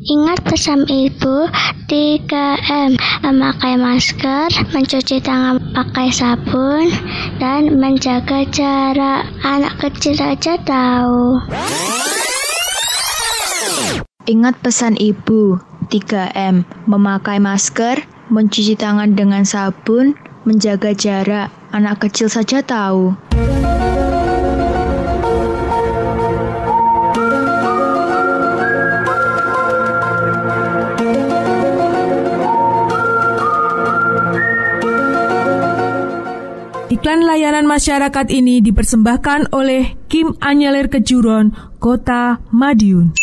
Ingat pesan ibu 3M Memakai masker, mencuci tangan pakai sabun Dan menjaga jarak. Anak kecil aja tahu. Ingat pesan ibu 3M Memakai masker, mencuci tangan dengan sabun Menjaga jarak. Anak kecil saja tahu Iklan layanan masyarakat ini dipersembahkan oleh Kim Anyelir Kejuron, Kota Madiun.